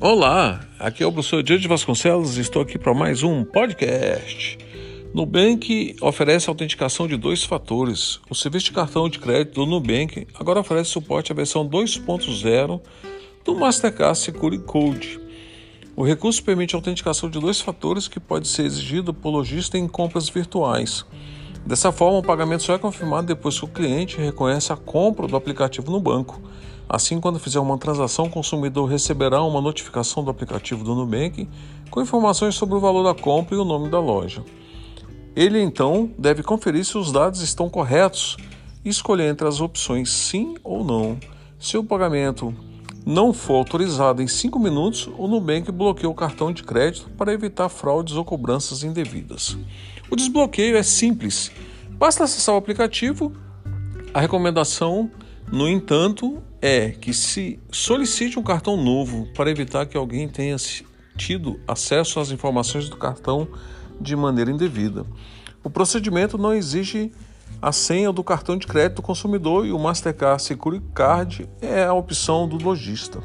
Olá, aqui é o professor Diante Vasconcelos e estou aqui para mais um podcast. Nubank oferece autenticação de dois fatores. O serviço de cartão de crédito do Nubank agora oferece suporte à versão 2.0 do Mastercard Secure Code. O recurso permite a autenticação de dois fatores que pode ser exigido por lojista em compras virtuais. Dessa forma, o pagamento só é confirmado depois que o cliente reconhece a compra do aplicativo no banco. Assim, quando fizer uma transação, o consumidor receberá uma notificação do aplicativo do Nubank com informações sobre o valor da compra e o nome da loja. Ele então deve conferir se os dados estão corretos e escolher entre as opções sim ou não. Se o pagamento não for autorizado em 5 minutos, o Nubank bloqueia o cartão de crédito para evitar fraudes ou cobranças indevidas. O desbloqueio é simples, basta acessar o aplicativo. A recomendação, no entanto, é que se solicite um cartão novo para evitar que alguém tenha tido acesso às informações do cartão de maneira indevida. O procedimento não exige a senha do cartão de crédito do consumidor e o Mastercard Secure Card é a opção do lojista.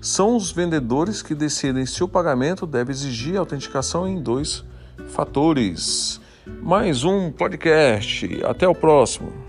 São os vendedores que decidem se o pagamento deve exigir autenticação em dois fatores. Mais um podcast. Até o próximo.